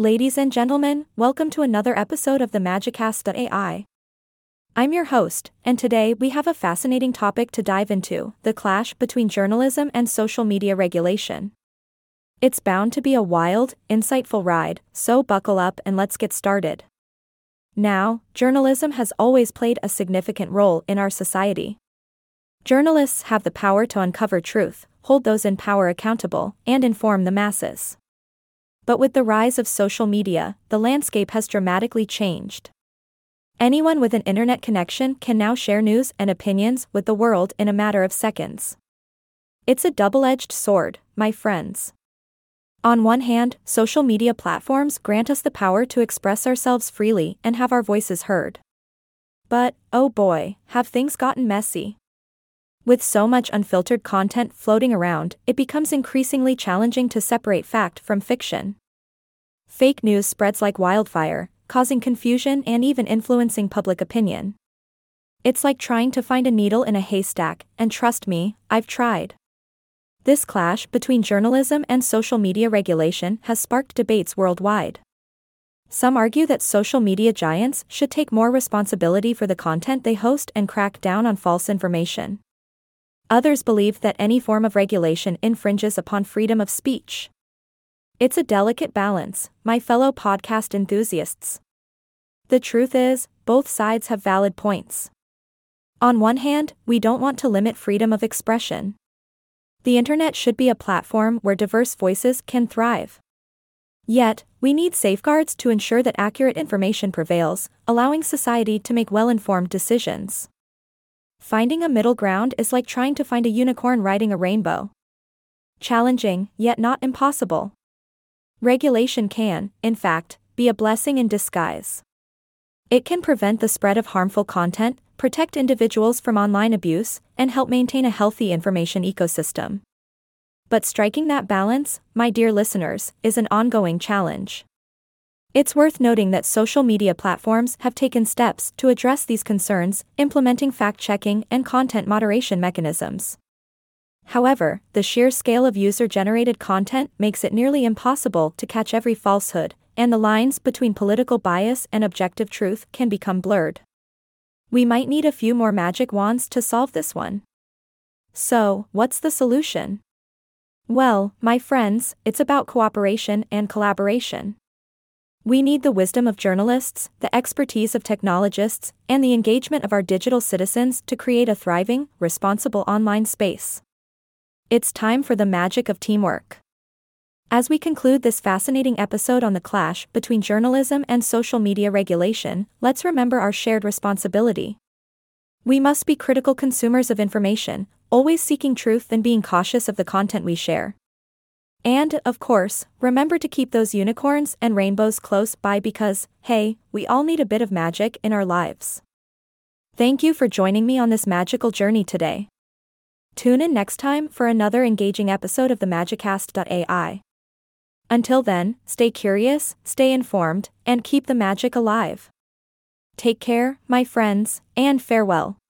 Ladies and gentlemen, welcome to another episode of the Magicast.ai. I'm your host, and today we have a fascinating topic to dive into the clash between journalism and social media regulation. It's bound to be a wild, insightful ride, so buckle up and let's get started. Now, journalism has always played a significant role in our society. Journalists have the power to uncover truth, hold those in power accountable, and inform the masses. But with the rise of social media, the landscape has dramatically changed. Anyone with an internet connection can now share news and opinions with the world in a matter of seconds. It's a double edged sword, my friends. On one hand, social media platforms grant us the power to express ourselves freely and have our voices heard. But, oh boy, have things gotten messy. With so much unfiltered content floating around, it becomes increasingly challenging to separate fact from fiction. Fake news spreads like wildfire, causing confusion and even influencing public opinion. It's like trying to find a needle in a haystack, and trust me, I've tried. This clash between journalism and social media regulation has sparked debates worldwide. Some argue that social media giants should take more responsibility for the content they host and crack down on false information. Others believe that any form of regulation infringes upon freedom of speech. It's a delicate balance, my fellow podcast enthusiasts. The truth is, both sides have valid points. On one hand, we don't want to limit freedom of expression. The internet should be a platform where diverse voices can thrive. Yet, we need safeguards to ensure that accurate information prevails, allowing society to make well informed decisions. Finding a middle ground is like trying to find a unicorn riding a rainbow. Challenging, yet not impossible. Regulation can, in fact, be a blessing in disguise. It can prevent the spread of harmful content, protect individuals from online abuse, and help maintain a healthy information ecosystem. But striking that balance, my dear listeners, is an ongoing challenge. It's worth noting that social media platforms have taken steps to address these concerns, implementing fact checking and content moderation mechanisms. However, the sheer scale of user generated content makes it nearly impossible to catch every falsehood, and the lines between political bias and objective truth can become blurred. We might need a few more magic wands to solve this one. So, what's the solution? Well, my friends, it's about cooperation and collaboration. We need the wisdom of journalists, the expertise of technologists, and the engagement of our digital citizens to create a thriving, responsible online space. It's time for the magic of teamwork. As we conclude this fascinating episode on the clash between journalism and social media regulation, let's remember our shared responsibility. We must be critical consumers of information, always seeking truth and being cautious of the content we share. And, of course, remember to keep those unicorns and rainbows close by because, hey, we all need a bit of magic in our lives. Thank you for joining me on this magical journey today. Tune in next time for another engaging episode of the Magicast.ai. Until then, stay curious, stay informed, and keep the magic alive. Take care, my friends, and farewell.